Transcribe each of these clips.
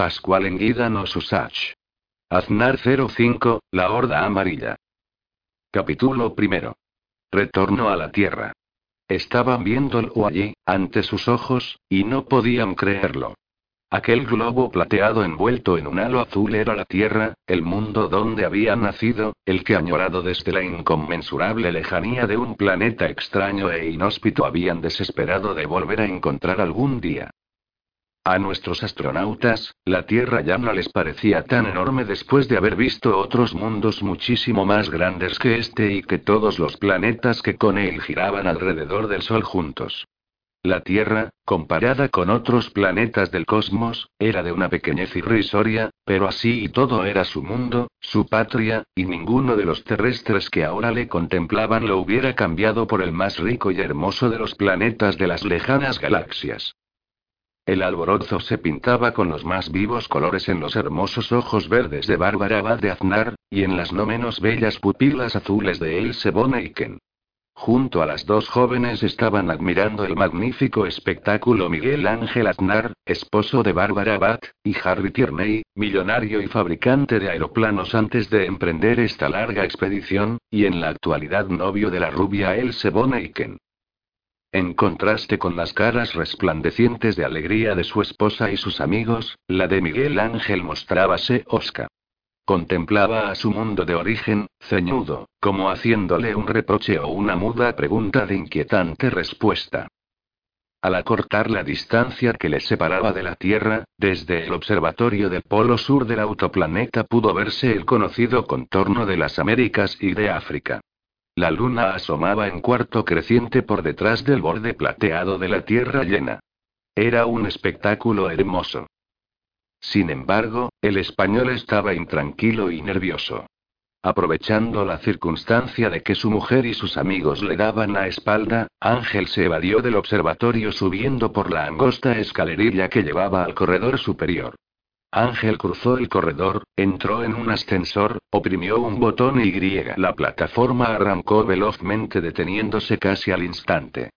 Pascual Enguida no Susach. Aznar 05, la Horda Amarilla. Capítulo primero. Retorno a la Tierra. Estaban viéndolo allí, ante sus ojos, y no podían creerlo. Aquel globo plateado envuelto en un halo azul era la Tierra, el mundo donde habían nacido, el que añorado desde la inconmensurable lejanía de un planeta extraño e inhóspito habían desesperado de volver a encontrar algún día. A nuestros astronautas, la Tierra ya no les parecía tan enorme después de haber visto otros mundos muchísimo más grandes que este y que todos los planetas que con él giraban alrededor del Sol juntos. La Tierra, comparada con otros planetas del cosmos, era de una pequeñez irrisoria, pero así y todo era su mundo, su patria, y ninguno de los terrestres que ahora le contemplaban lo hubiera cambiado por el más rico y hermoso de los planetas de las lejanas galaxias. El alborozo se pintaba con los más vivos colores en los hermosos ojos verdes de Bárbara Abad de Aznar, y en las no menos bellas pupilas azules de Else Boneiken. Junto a las dos jóvenes estaban admirando el magnífico espectáculo Miguel Ángel Aznar, esposo de Bárbara Abad, y Harry Tierney, millonario y fabricante de aeroplanos antes de emprender esta larga expedición, y en la actualidad novio de la rubia Else Boneiken. En contraste con las caras resplandecientes de alegría de su esposa y sus amigos, la de Miguel Ángel mostrábase osca. Contemplaba a su mundo de origen, ceñudo, como haciéndole un reproche o una muda pregunta de inquietante respuesta. Al acortar la distancia que le separaba de la Tierra, desde el observatorio del polo sur del autoplaneta pudo verse el conocido contorno de las Américas y de África. La luna asomaba en cuarto creciente por detrás del borde plateado de la Tierra llena. Era un espectáculo hermoso. Sin embargo, el español estaba intranquilo y nervioso. Aprovechando la circunstancia de que su mujer y sus amigos le daban la espalda, Ángel se evadió del observatorio subiendo por la angosta escalerilla que llevaba al corredor superior. Ángel cruzó el corredor, entró en un ascensor, oprimió un botón y la plataforma arrancó velozmente deteniéndose casi al instante.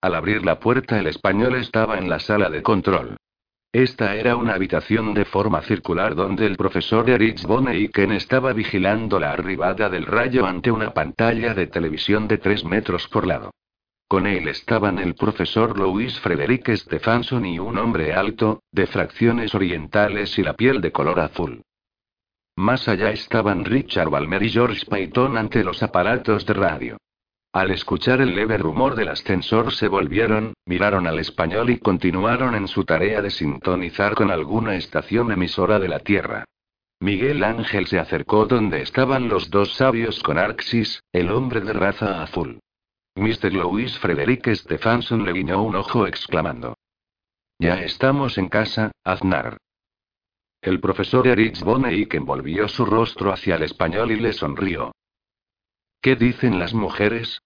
Al abrir la puerta el español estaba en la sala de control. Esta era una habitación de forma circular donde el profesor Erich Boneiken estaba vigilando la arribada del rayo ante una pantalla de televisión de 3 metros por lado. Con él estaban el profesor Louis Frederick Stefanson y un hombre alto, de fracciones orientales y la piel de color azul. Más allá estaban Richard Balmer y George Payton ante los aparatos de radio. Al escuchar el leve rumor del ascensor se volvieron, miraron al español y continuaron en su tarea de sintonizar con alguna estación emisora de la Tierra. Miguel Ángel se acercó donde estaban los dos sabios con Arxis, el hombre de raza azul. Mr. Louis Frederick Stefanson le guiñó un ojo exclamando. Ya estamos en casa, Aznar. El profesor Erich Boney envolvió su rostro hacia el español y le sonrió. ¿Qué dicen las mujeres?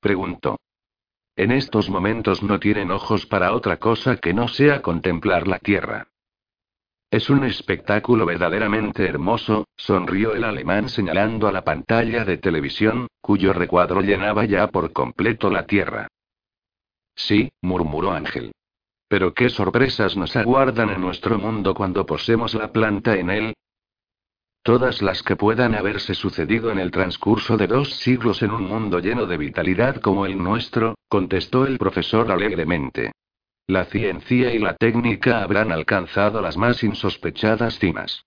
Preguntó. En estos momentos no tienen ojos para otra cosa que no sea contemplar la tierra. Es un espectáculo verdaderamente hermoso, sonrió el alemán señalando a la pantalla de televisión, cuyo recuadro llenaba ya por completo la tierra. Sí, murmuró Ángel. Pero qué sorpresas nos aguardan en nuestro mundo cuando posemos la planta en él, Todas las que puedan haberse sucedido en el transcurso de dos siglos en un mundo lleno de vitalidad como el nuestro, contestó el profesor alegremente. La ciencia y la técnica habrán alcanzado las más insospechadas cimas.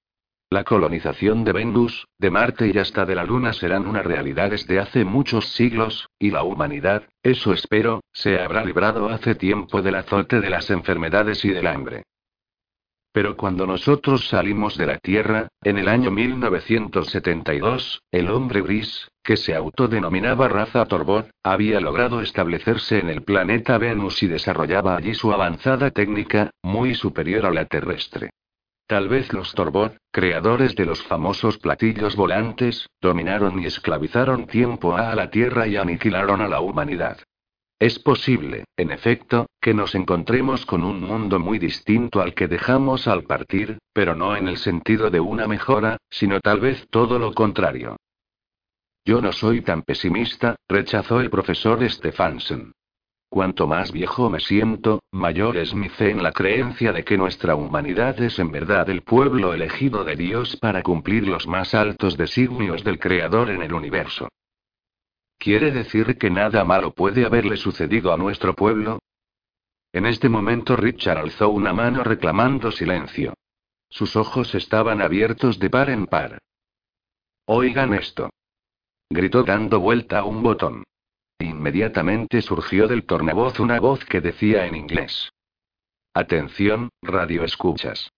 La colonización de Venus, de Marte y hasta de la Luna serán una realidad desde hace muchos siglos, y la humanidad, eso espero, se habrá librado hace tiempo del azote de las enfermedades y del hambre. Pero cuando nosotros salimos de la Tierra, en el año 1972, el hombre gris, que se autodenominaba raza Torbot, había logrado establecerse en el planeta Venus y desarrollaba allí su avanzada técnica, muy superior a la terrestre. Tal vez los Torbot, creadores de los famosos platillos volantes, dominaron y esclavizaron tiempo a la Tierra y aniquilaron a la humanidad. Es posible, en efecto, que nos encontremos con un mundo muy distinto al que dejamos al partir, pero no en el sentido de una mejora, sino tal vez todo lo contrario. Yo no soy tan pesimista, rechazó el profesor Stefanson. Cuanto más viejo me siento, mayor es mi fe en la creencia de que nuestra humanidad es en verdad el pueblo elegido de Dios para cumplir los más altos designios del Creador en el universo. ¿Quiere decir que nada malo puede haberle sucedido a nuestro pueblo? En este momento Richard alzó una mano reclamando silencio. Sus ojos estaban abiertos de par en par. Oigan esto. Gritó dando vuelta a un botón. Inmediatamente surgió del tornavoz una voz que decía en inglés. Atención, radio escuchas.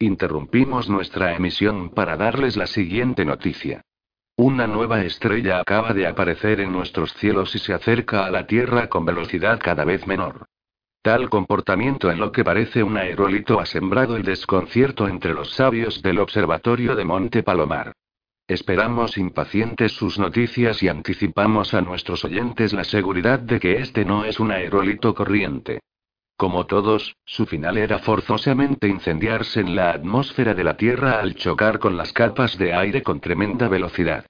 Interrumpimos nuestra emisión para darles la siguiente noticia. Una nueva estrella acaba de aparecer en nuestros cielos y se acerca a la Tierra con velocidad cada vez menor. Tal comportamiento en lo que parece un aerolito ha sembrado el desconcierto entre los sabios del observatorio de Monte Palomar. Esperamos impacientes sus noticias y anticipamos a nuestros oyentes la seguridad de que este no es un aerolito corriente. Como todos, su final era forzosamente incendiarse en la atmósfera de la Tierra al chocar con las capas de aire con tremenda velocidad.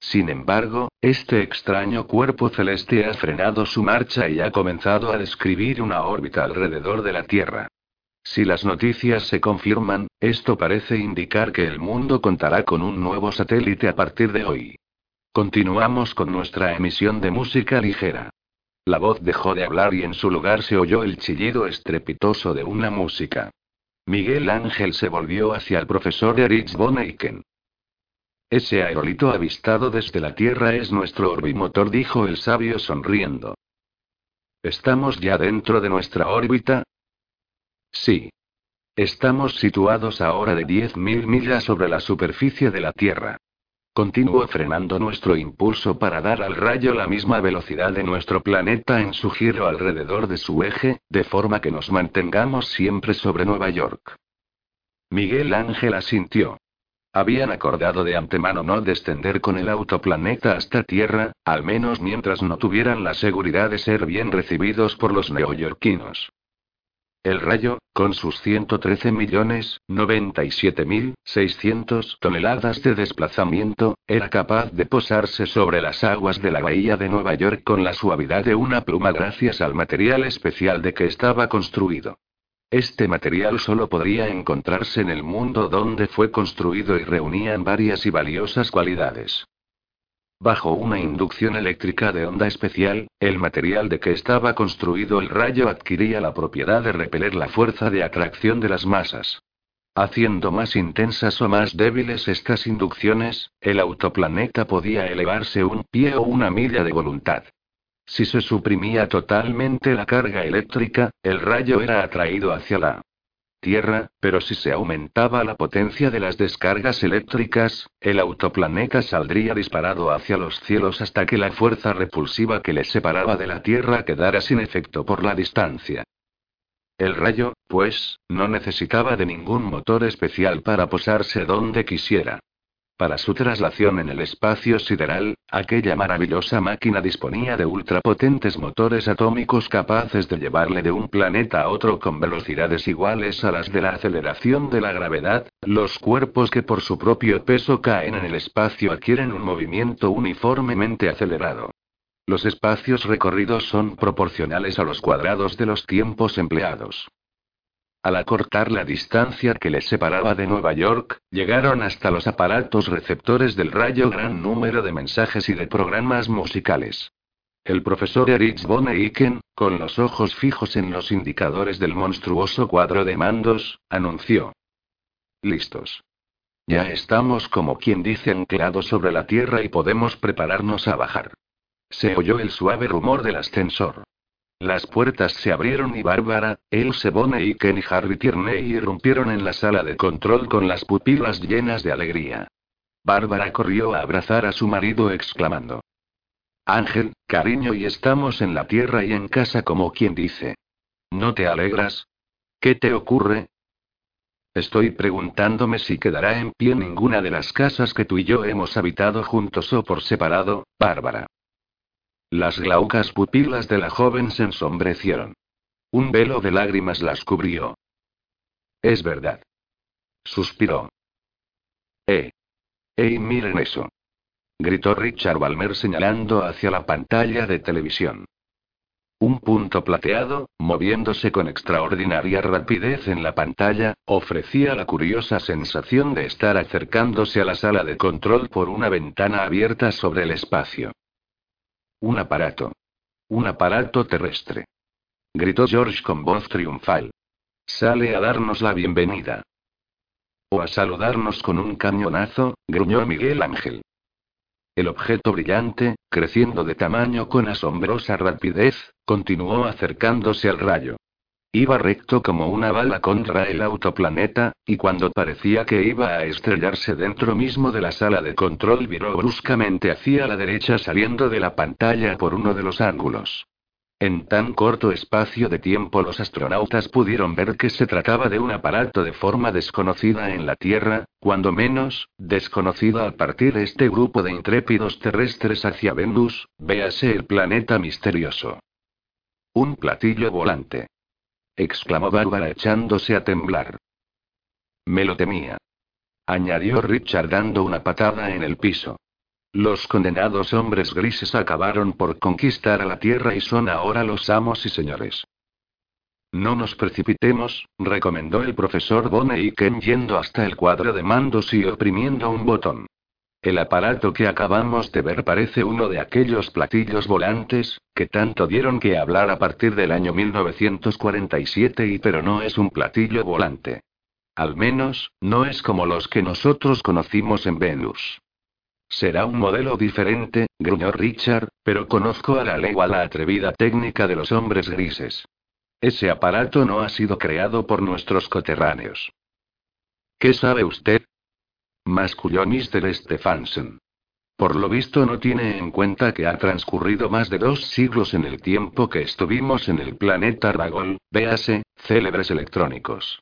Sin embargo, este extraño cuerpo celeste ha frenado su marcha y ha comenzado a describir una órbita alrededor de la Tierra. Si las noticias se confirman, esto parece indicar que el mundo contará con un nuevo satélite a partir de hoy. Continuamos con nuestra emisión de música ligera. La voz dejó de hablar y en su lugar se oyó el chillido estrepitoso de una música. Miguel Ángel se volvió hacia el profesor Erich von Eichen. Ese aerolito avistado desde la Tierra es nuestro orbimotor, dijo el sabio sonriendo. ¿Estamos ya dentro de nuestra órbita? Sí. Estamos situados ahora de 10.000 millas sobre la superficie de la Tierra. Continúo frenando nuestro impulso para dar al rayo la misma velocidad de nuestro planeta en su giro alrededor de su eje, de forma que nos mantengamos siempre sobre Nueva York. Miguel Ángel asintió. Habían acordado de antemano no descender con el autoplaneta hasta Tierra, al menos mientras no tuvieran la seguridad de ser bien recibidos por los neoyorquinos. El rayo, con sus 113.097.600 toneladas de desplazamiento, era capaz de posarse sobre las aguas de la bahía de Nueva York con la suavidad de una pluma gracias al material especial de que estaba construido. Este material solo podría encontrarse en el mundo donde fue construido y reunían varias y valiosas cualidades. Bajo una inducción eléctrica de onda especial, el material de que estaba construido el rayo adquiría la propiedad de repeler la fuerza de atracción de las masas. Haciendo más intensas o más débiles estas inducciones, el autoplaneta podía elevarse un pie o una milla de voluntad. Si se suprimía totalmente la carga eléctrica, el rayo era atraído hacia la Tierra, pero si se aumentaba la potencia de las descargas eléctricas, el autoplaneta saldría disparado hacia los cielos hasta que la fuerza repulsiva que le separaba de la Tierra quedara sin efecto por la distancia. El rayo, pues, no necesitaba de ningún motor especial para posarse donde quisiera. Para su traslación en el espacio sideral, aquella maravillosa máquina disponía de ultrapotentes motores atómicos capaces de llevarle de un planeta a otro con velocidades iguales a las de la aceleración de la gravedad, los cuerpos que por su propio peso caen en el espacio adquieren un movimiento uniformemente acelerado. Los espacios recorridos son proporcionales a los cuadrados de los tiempos empleados. Al acortar la distancia que les separaba de Nueva York, llegaron hasta los aparatos receptores del rayo gran número de mensajes y de programas musicales. El profesor Erich von Eichen, con los ojos fijos en los indicadores del monstruoso cuadro de mandos, anunció. Listos. Ya estamos como quien dice anclados sobre la Tierra y podemos prepararnos a bajar. Se oyó el suave rumor del ascensor. Las puertas se abrieron y Bárbara, Else Bonne y Ken y Harry Tierney irrumpieron en la sala de control con las pupilas llenas de alegría. Bárbara corrió a abrazar a su marido exclamando. Ángel, cariño, y estamos en la tierra y en casa como quien dice. ¿No te alegras? ¿Qué te ocurre? Estoy preguntándome si quedará en pie ninguna de las casas que tú y yo hemos habitado juntos o por separado, Bárbara. Las glaucas pupilas de la joven se ensombrecieron. Un velo de lágrimas las cubrió. Es verdad. Suspiró. ¡Eh! ¡Ey, miren eso! gritó Richard Balmer señalando hacia la pantalla de televisión. Un punto plateado, moviéndose con extraordinaria rapidez en la pantalla, ofrecía la curiosa sensación de estar acercándose a la sala de control por una ventana abierta sobre el espacio. Un aparato. Un aparato terrestre. Gritó George con voz triunfal. Sale a darnos la bienvenida. O a saludarnos con un cañonazo, gruñó Miguel Ángel. El objeto brillante, creciendo de tamaño con asombrosa rapidez, continuó acercándose al rayo. Iba recto como una bala contra el autoplaneta, y cuando parecía que iba a estrellarse dentro mismo de la sala de control viró bruscamente hacia la derecha saliendo de la pantalla por uno de los ángulos. En tan corto espacio de tiempo los astronautas pudieron ver que se trataba de un aparato de forma desconocida en la Tierra, cuando menos, desconocido al partir este grupo de intrépidos terrestres hacia Venus, véase el planeta misterioso. Un platillo volante. Exclamó Bárbara echándose a temblar. Me lo temía. Añadió Richard dando una patada en el piso. Los condenados hombres grises acabaron por conquistar a la Tierra y son ahora los amos y señores. No nos precipitemos, recomendó el profesor Ken yendo hasta el cuadro de mandos y oprimiendo un botón. El aparato que acabamos de ver parece uno de aquellos platillos volantes, que tanto dieron que hablar a partir del año 1947 y pero no es un platillo volante. Al menos, no es como los que nosotros conocimos en Venus. Será un modelo diferente, gruñó Richard, pero conozco a la legua la atrevida técnica de los hombres grises. Ese aparato no ha sido creado por nuestros coterráneos. ¿Qué sabe usted? Masculló Mr. Stephenson. Por lo visto no tiene en cuenta que ha transcurrido más de dos siglos en el tiempo que estuvimos en el planeta Ragol, véase, célebres electrónicos.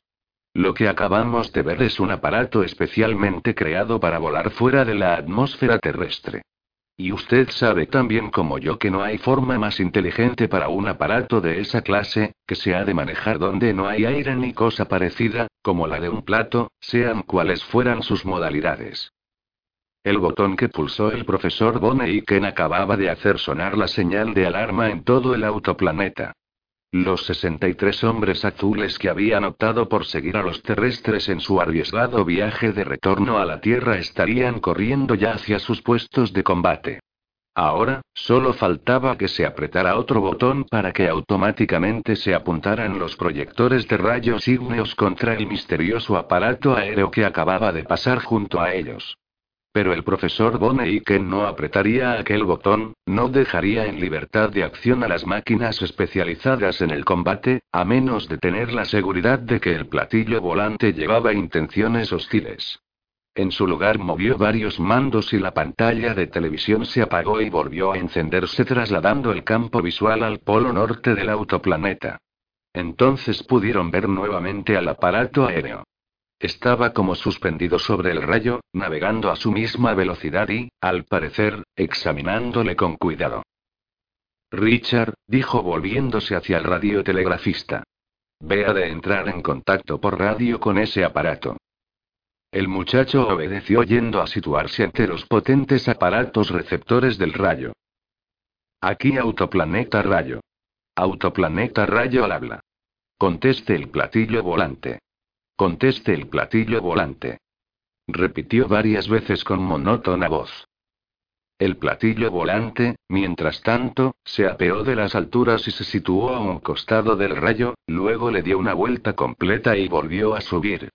Lo que acabamos de ver es un aparato especialmente creado para volar fuera de la atmósfera terrestre. Y usted sabe también como yo que no hay forma más inteligente para un aparato de esa clase, que se ha de manejar donde no hay aire ni cosa parecida, como la de un plato, sean cuales fueran sus modalidades. El botón que pulsó el profesor Ken acababa de hacer sonar la señal de alarma en todo el autoplaneta. Los 63 hombres azules que habían optado por seguir a los terrestres en su arriesgado viaje de retorno a la Tierra estarían corriendo ya hacia sus puestos de combate. Ahora, solo faltaba que se apretara otro botón para que automáticamente se apuntaran los proyectores de rayos ígneos contra el misterioso aparato aéreo que acababa de pasar junto a ellos. Pero el profesor Ken no apretaría aquel botón, no dejaría en libertad de acción a las máquinas especializadas en el combate, a menos de tener la seguridad de que el platillo volante llevaba intenciones hostiles. En su lugar movió varios mandos y la pantalla de televisión se apagó y volvió a encenderse trasladando el campo visual al polo norte del autoplaneta. Entonces pudieron ver nuevamente al aparato aéreo. Estaba como suspendido sobre el rayo, navegando a su misma velocidad y, al parecer, examinándole con cuidado. Richard, dijo volviéndose hacia el radiotelegrafista. Vea de entrar en contacto por radio con ese aparato. El muchacho obedeció yendo a situarse ante los potentes aparatos receptores del rayo. Aquí Autoplaneta Rayo. Autoplaneta Rayo al habla. Conteste el platillo volante. Conteste el platillo volante. Repitió varias veces con monótona voz. El platillo volante, mientras tanto, se apeó de las alturas y se situó a un costado del rayo, luego le dio una vuelta completa y volvió a subir.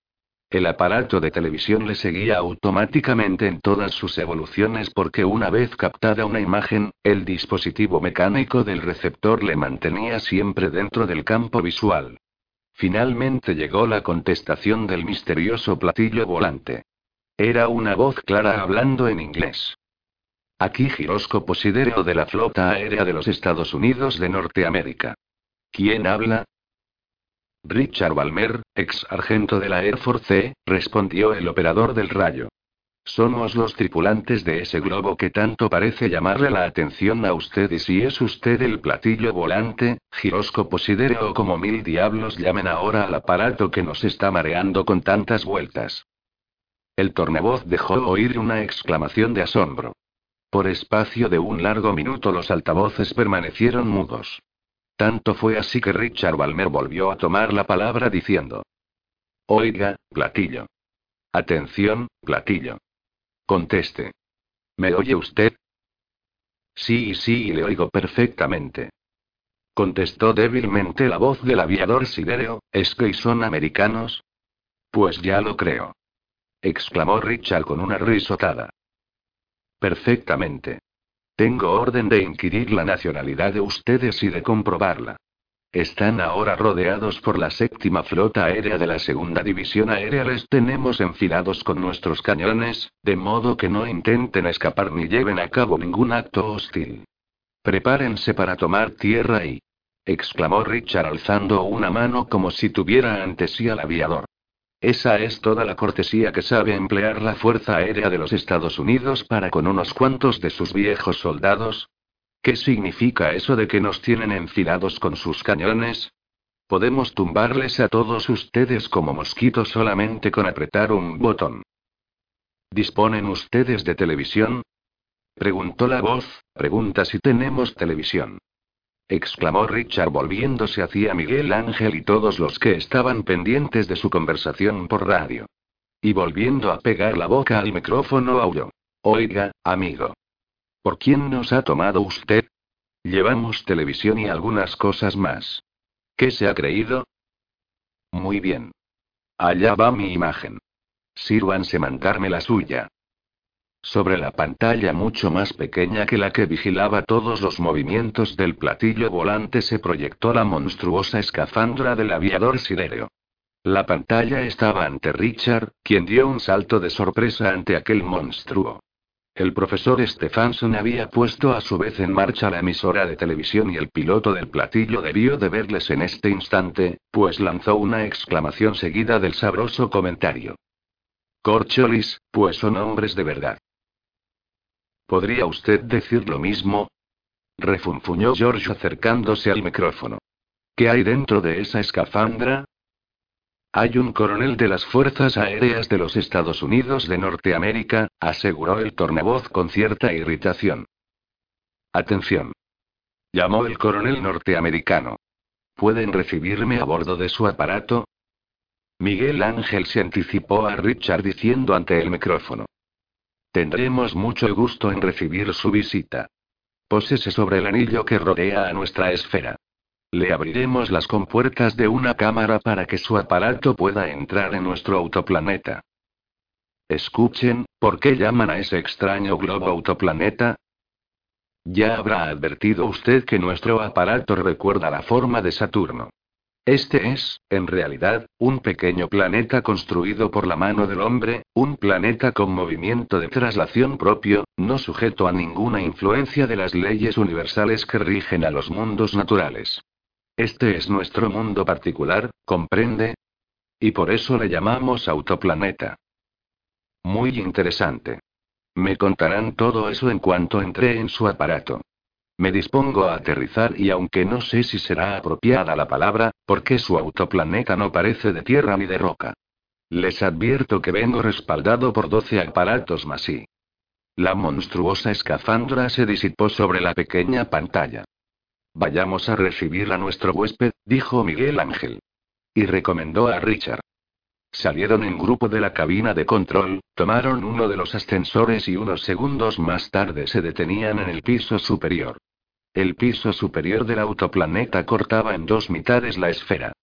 El aparato de televisión le seguía automáticamente en todas sus evoluciones porque una vez captada una imagen, el dispositivo mecánico del receptor le mantenía siempre dentro del campo visual. Finalmente llegó la contestación del misterioso platillo volante. Era una voz clara hablando en inglés. Aquí giróscopo sidereo de la flota aérea de los Estados Unidos de Norteamérica. ¿Quién habla? Richard Balmer, ex sargento de la Air Force, respondió el operador del rayo. Somos los tripulantes de ese globo que tanto parece llamarle la atención a usted y si es usted el platillo volante, giróscopo sidéreo o como mil diablos llamen ahora al aparato que nos está mareando con tantas vueltas. El tornavoz dejó oír una exclamación de asombro. Por espacio de un largo minuto los altavoces permanecieron mudos. Tanto fue así que Richard Balmer volvió a tomar la palabra diciendo. Oiga, platillo. Atención, platillo. Conteste. ¿Me oye usted? Sí, sí, le oigo perfectamente. Contestó débilmente la voz del aviador sidereo, ¿es que son americanos? Pues ya lo creo. Exclamó Richard con una risotada. Perfectamente. Tengo orden de inquirir la nacionalidad de ustedes y de comprobarla. Están ahora rodeados por la séptima flota aérea de la segunda división aérea. Les tenemos enfilados con nuestros cañones, de modo que no intenten escapar ni lleven a cabo ningún acto hostil. Prepárense para tomar tierra y... exclamó Richard alzando una mano como si tuviera ante sí al aviador. Esa es toda la cortesía que sabe emplear la Fuerza Aérea de los Estados Unidos para con unos cuantos de sus viejos soldados, ¿Qué significa eso de que nos tienen enfilados con sus cañones? Podemos tumbarles a todos ustedes como mosquitos solamente con apretar un botón. ¿Disponen ustedes de televisión? Preguntó la voz, pregunta si tenemos televisión. Exclamó Richard volviéndose hacia Miguel Ángel y todos los que estaban pendientes de su conversación por radio. Y volviendo a pegar la boca al micrófono aulló. Oiga, amigo. ¿Por quién nos ha tomado usted? Llevamos televisión y algunas cosas más. ¿Qué se ha creído? Muy bien. Allá va mi imagen. Sírvanse mandarme la suya. Sobre la pantalla mucho más pequeña que la que vigilaba todos los movimientos del platillo volante se proyectó la monstruosa escafandra del aviador sidéreo. La pantalla estaba ante Richard, quien dio un salto de sorpresa ante aquel monstruo. El profesor Stephenson había puesto a su vez en marcha la emisora de televisión y el piloto del platillo debió de verles en este instante, pues lanzó una exclamación seguida del sabroso comentario. Corcholis, pues son hombres de verdad. ¿Podría usted decir lo mismo? refunfuñó George acercándose al micrófono. ¿Qué hay dentro de esa escafandra? Hay un coronel de las Fuerzas Aéreas de los Estados Unidos de Norteamérica, aseguró el tornavoz con cierta irritación. Atención. Llamó el coronel norteamericano. ¿Pueden recibirme a bordo de su aparato? Miguel Ángel se anticipó a Richard diciendo ante el micrófono. Tendremos mucho gusto en recibir su visita. Pósese sobre el anillo que rodea a nuestra esfera. Le abriremos las compuertas de una cámara para que su aparato pueda entrar en nuestro autoplaneta. Escuchen, ¿por qué llaman a ese extraño globo autoplaneta? Ya habrá advertido usted que nuestro aparato recuerda la forma de Saturno. Este es, en realidad, un pequeño planeta construido por la mano del hombre, un planeta con movimiento de traslación propio, no sujeto a ninguna influencia de las leyes universales que rigen a los mundos naturales. Este es nuestro mundo particular, ¿comprende? Y por eso le llamamos autoplaneta. Muy interesante. Me contarán todo eso en cuanto entré en su aparato. Me dispongo a aterrizar y aunque no sé si será apropiada la palabra, porque su autoplaneta no parece de tierra ni de roca. Les advierto que vengo respaldado por 12 aparatos más y. La monstruosa escafandra se disipó sobre la pequeña pantalla. Vayamos a recibir a nuestro huésped, dijo Miguel Ángel. Y recomendó a Richard. Salieron en grupo de la cabina de control, tomaron uno de los ascensores y unos segundos más tarde se detenían en el piso superior. El piso superior del autoplaneta cortaba en dos mitades la esfera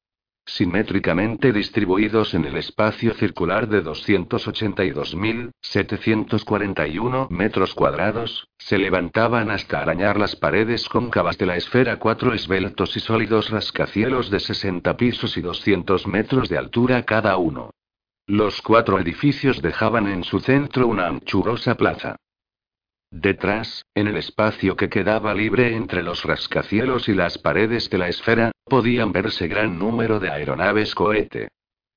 simétricamente distribuidos en el espacio circular de 282.741 metros cuadrados, se levantaban hasta arañar las paredes cóncavas de la esfera cuatro esbeltos y sólidos rascacielos de 60 pisos y 200 metros de altura cada uno. Los cuatro edificios dejaban en su centro una anchurosa plaza. Detrás, en el espacio que quedaba libre entre los rascacielos y las paredes de la esfera, podían verse gran número de aeronaves cohete.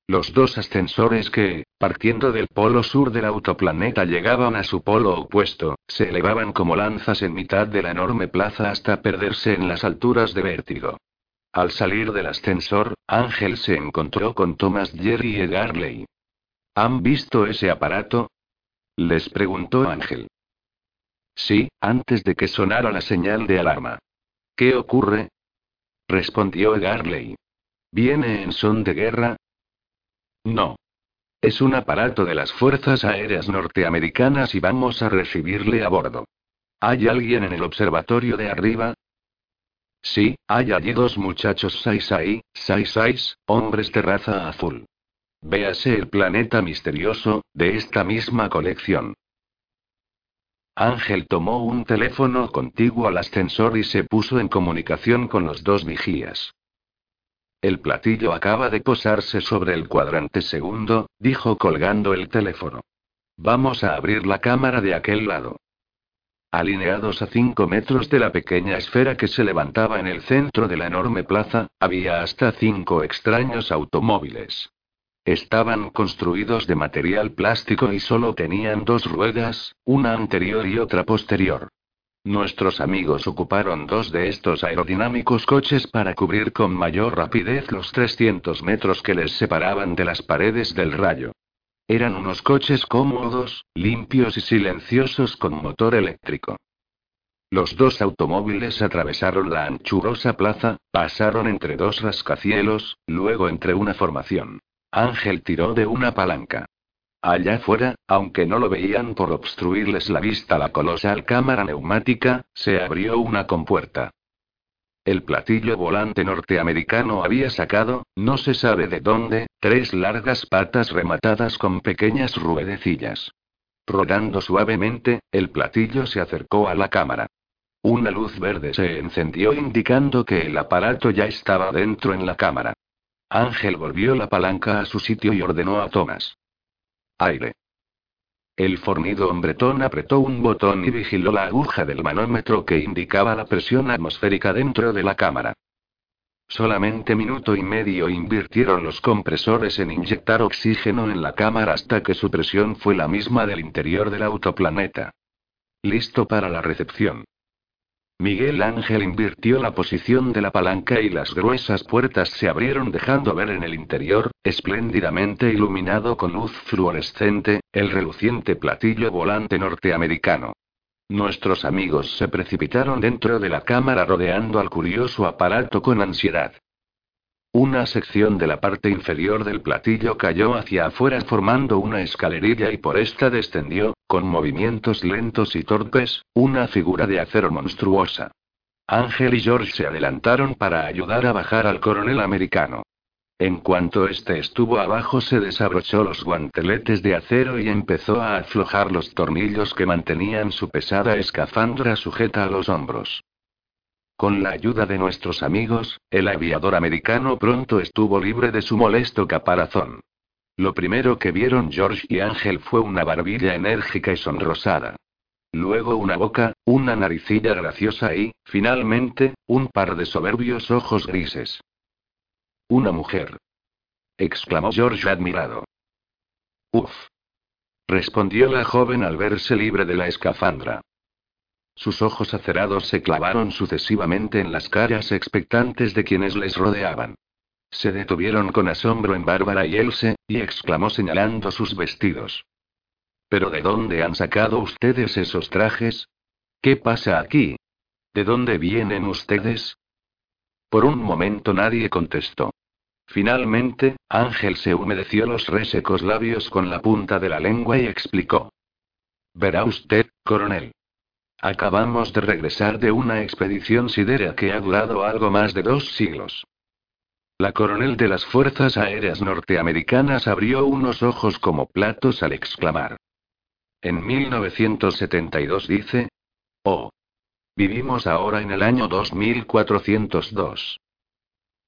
Los dos ascensores que, partiendo del polo sur del autoplaneta, llegaban a su polo opuesto, se elevaban como lanzas en mitad de la enorme plaza hasta perderse en las alturas de vértigo. Al salir del ascensor, Ángel se encontró con Thomas Jerry y Garley. ¿Han visto ese aparato? Les preguntó Ángel. Sí, antes de que sonara la señal de alarma. ¿Qué ocurre? respondió Garley. ¿Viene en son de guerra? No. Es un aparato de las Fuerzas Aéreas Norteamericanas y vamos a recibirle a bordo. ¿Hay alguien en el observatorio de arriba? Sí, hay allí dos muchachos Saisai, Saisais, hombres de raza azul. Véase el planeta misterioso, de esta misma colección. Ángel tomó un teléfono contiguo al ascensor y se puso en comunicación con los dos vigías. El platillo acaba de posarse sobre el cuadrante segundo, dijo colgando el teléfono. Vamos a abrir la cámara de aquel lado. Alineados a cinco metros de la pequeña esfera que se levantaba en el centro de la enorme plaza, había hasta cinco extraños automóviles. Estaban construidos de material plástico y solo tenían dos ruedas, una anterior y otra posterior. Nuestros amigos ocuparon dos de estos aerodinámicos coches para cubrir con mayor rapidez los 300 metros que les separaban de las paredes del rayo. Eran unos coches cómodos, limpios y silenciosos con motor eléctrico. Los dos automóviles atravesaron la anchurosa plaza, pasaron entre dos rascacielos, luego entre una formación. Ángel tiró de una palanca. Allá afuera, aunque no lo veían por obstruirles la vista la colosal cámara neumática, se abrió una compuerta. El platillo volante norteamericano había sacado, no se sabe de dónde, tres largas patas rematadas con pequeñas ruedecillas. Rodando suavemente, el platillo se acercó a la cámara. Una luz verde se encendió indicando que el aparato ya estaba dentro en la cámara. Ángel volvió la palanca a su sitio y ordenó a Thomas. Aire. El fornido hombretón apretó un botón y vigiló la aguja del manómetro que indicaba la presión atmosférica dentro de la cámara. Solamente minuto y medio invirtieron los compresores en inyectar oxígeno en la cámara hasta que su presión fue la misma del interior del autoplaneta. Listo para la recepción. Miguel Ángel invirtió la posición de la palanca y las gruesas puertas se abrieron dejando ver en el interior, espléndidamente iluminado con luz fluorescente, el reluciente platillo volante norteamericano. Nuestros amigos se precipitaron dentro de la cámara rodeando al curioso aparato con ansiedad. Una sección de la parte inferior del platillo cayó hacia afuera formando una escalerilla y por esta descendió, con movimientos lentos y torpes, una figura de acero monstruosa. Ángel y George se adelantaron para ayudar a bajar al coronel americano. En cuanto este estuvo abajo se desabrochó los guanteletes de acero y empezó a aflojar los tornillos que mantenían su pesada escafandra sujeta a los hombros. Con la ayuda de nuestros amigos, el aviador americano pronto estuvo libre de su molesto caparazón. Lo primero que vieron George y Ángel fue una barbilla enérgica y sonrosada. Luego una boca, una naricilla graciosa y, finalmente, un par de soberbios ojos grises. Una mujer. exclamó George admirado. Uf. respondió la joven al verse libre de la escafandra. Sus ojos acerados se clavaron sucesivamente en las caras expectantes de quienes les rodeaban. Se detuvieron con asombro en Bárbara y Else, y exclamó señalando sus vestidos. ¿Pero de dónde han sacado ustedes esos trajes? ¿Qué pasa aquí? ¿De dónde vienen ustedes? Por un momento nadie contestó. Finalmente, Ángel se humedeció los resecos labios con la punta de la lengua y explicó. Verá usted, coronel. Acabamos de regresar de una expedición sidera que ha durado algo más de dos siglos. La coronel de las Fuerzas Aéreas Norteamericanas abrió unos ojos como platos al exclamar. En 1972 dice. Oh. Vivimos ahora en el año 2402.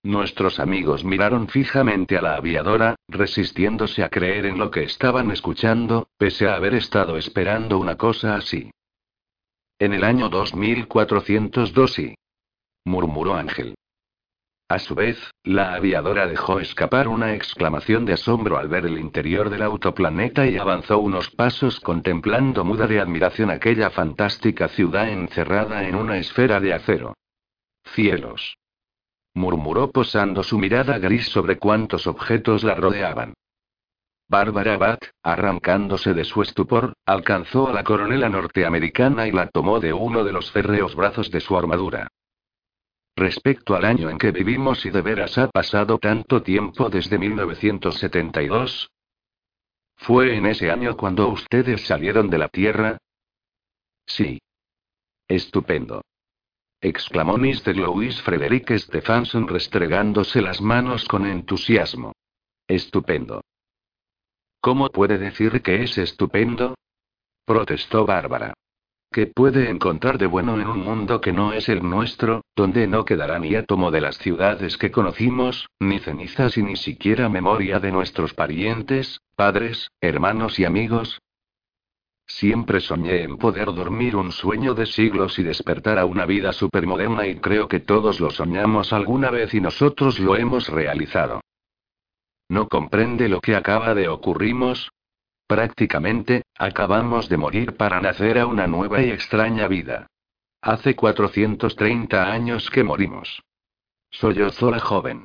Nuestros amigos miraron fijamente a la aviadora, resistiéndose a creer en lo que estaban escuchando, pese a haber estado esperando una cosa así. En el año 2402 sí. murmuró Ángel. A su vez, la aviadora dejó escapar una exclamación de asombro al ver el interior del autoplaneta y avanzó unos pasos contemplando muda de admiración aquella fantástica ciudad encerrada en una esfera de acero. Cielos. murmuró posando su mirada gris sobre cuantos objetos la rodeaban. Bárbara Bat, arrancándose de su estupor, alcanzó a la coronela norteamericana y la tomó de uno de los férreos brazos de su armadura. Respecto al año en que vivimos y de veras ha pasado tanto tiempo desde 1972. ¿Fue en ese año cuando ustedes salieron de la Tierra? Sí. Estupendo. exclamó Mr. Louis Frederick Stephenson restregándose las manos con entusiasmo. Estupendo. ¿Cómo puede decir que es estupendo? protestó Bárbara. ¿Qué puede encontrar de bueno en un mundo que no es el nuestro, donde no quedará ni átomo de las ciudades que conocimos, ni cenizas y ni siquiera memoria de nuestros parientes, padres, hermanos y amigos? Siempre soñé en poder dormir un sueño de siglos y despertar a una vida supermoderna y creo que todos lo soñamos alguna vez y nosotros lo hemos realizado. ¿No comprende lo que acaba de ocurrirnos? Prácticamente, acabamos de morir para nacer a una nueva y extraña vida. Hace 430 años que morimos. Sollozó la joven.